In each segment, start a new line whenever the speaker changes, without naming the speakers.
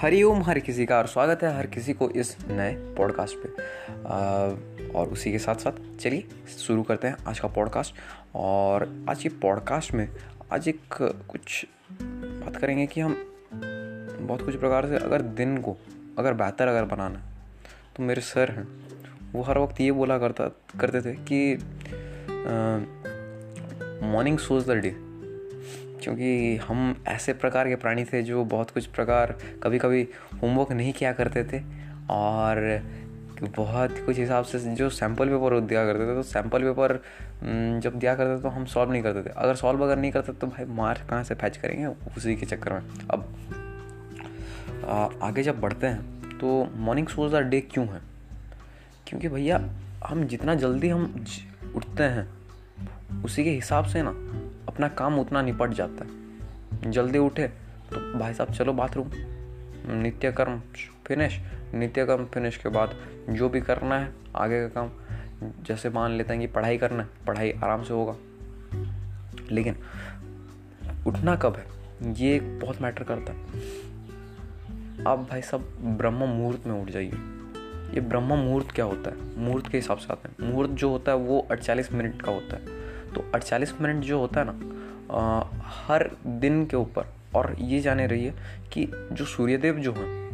हरिओम हर किसी का और स्वागत है हर किसी को इस नए पॉडकास्ट पे। और उसी के साथ साथ चलिए शुरू करते हैं आज का पॉडकास्ट और आज ये पॉडकास्ट में आज एक कुछ बात करेंगे कि हम बहुत कुछ प्रकार से अगर दिन को अगर बेहतर अगर बनाना तो मेरे सर हैं, वो हर वक्त ये बोला करता, करते थे कि मॉर्निंग सोज द डे क्योंकि हम ऐसे प्रकार के प्राणी थे जो बहुत कुछ प्रकार कभी कभी होमवर्क नहीं किया करते थे और बहुत कुछ हिसाब से जो सैंपल पेपर दिया करते थे तो सैंपल पेपर जब दिया करते थे तो हम सॉल्व नहीं करते थे। अगर सॉल्व अगर नहीं करते तो भाई मार्क कहाँ से फैच करेंगे? उसी के चक्कर में। अब आ, आगे जब बढ़ते हैं तो मॉर्निंग सोज द डे क्यों है? क्योंकि भैया हम जितना जल्दी हम उठते हैं उसी के हिसाब से ना अपना काम उतना निपट जाता है। जल्दी उठे तो भाई साहब चलो बाथरूम। नित्य कर्म फिनिश नित्य कर्म फिनिश के बाद जो भी करना है, आगे का काम। जैसे मान लेते हैं कि पढ़ाई करना है, पढ़ाई आराम से होगा। लेकिन उठना कब है? ये बहुत मैटर करता है। आप भाई साहब ब्रह्म मुहूर्त में उठ जाइए। ये ब्रह्म मुहूर्त क्या होता है? मुहूर्त के हिसाब से आता है। मुहूर्त जो होता है वो अड़चालीस मिनट का होता है। तो 48 मिनट जो होता है ना आ, हर दिन के ऊपर और ये जाने रही है कि जो सूर्यदेव जो हैं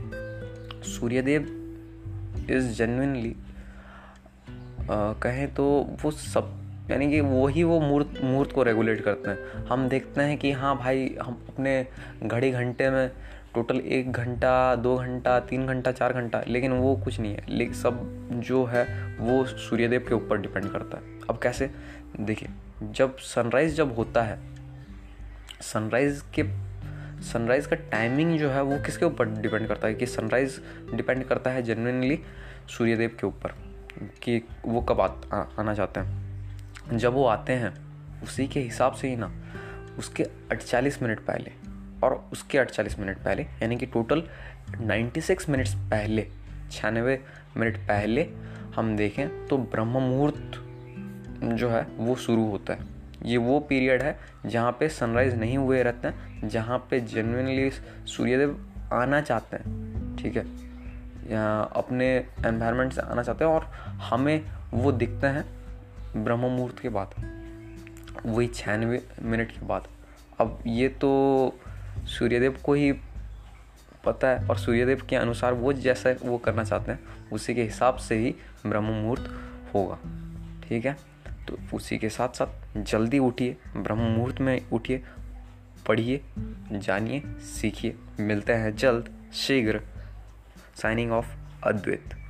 सूर्यदेव इज़ जेन्यनली कहें तो वो सब यानी कि वही वो मुहूर्त मुहूर्त को रेगुलेट करते हैं। हम देखते हैं कि हाँ भाई हम अपने घड़ी घंटे में टोटल एक घंटा दो घंटा तीन घंटा चार घंटा लेकिन वो कुछ नहीं है। लेकिन सब जो है वो सूर्यदेव के ऊपर डिपेंड करता है। अब कैसे? देखिए जब सनराइज़ जब होता है सनराइज़ के सनराइज़ का टाइमिंग जो है वो किसके ऊपर डिपेंड करता है कि सनराइज़ डिपेंड करता है जेनविनली सूर्यदेव के ऊपर कि वो कब आ, आ, आना चाहते हैं। जब वो आते हैं उसी के हिसाब से ही ना उसके 48 मिनट पहले और उसके 48 मिनट पहले, यानी कि टोटल 96 मिनट्स पहले, छियानवे मिनट पहले हम देखें तो ब्रह्म मुहूर्त जो है वो शुरू होता है। ये वो पीरियड है जहाँ पे सनराइज़ नहीं हुए रहते हैं, जहाँ पे जेनुइनली सूर्यदेव आना चाहते हैं, ठीक है? या अपने एनवायरनमेंट से आना चाहते हैं और हमें वो दिखते हैं ब्रह्म मुहूर्त के बाद, वही छियानवे मिनट के बाद। अब ये तो सूर्यदेव को ही पता है और सूर्यदेव के अनुसार वो जैसा वो करना चाहते हैं, उसी के हिसाब से ही ब्रह्म मुहूर्त होगा। ठीक है? तो उसी के साथ साथ जल्दी उठिए ब्रह्म मुहूर्त में उठिए, पढ़िए, जानिए, सीखिए। मिलते हैं जल्द, शीघ्र। Signing off Advait.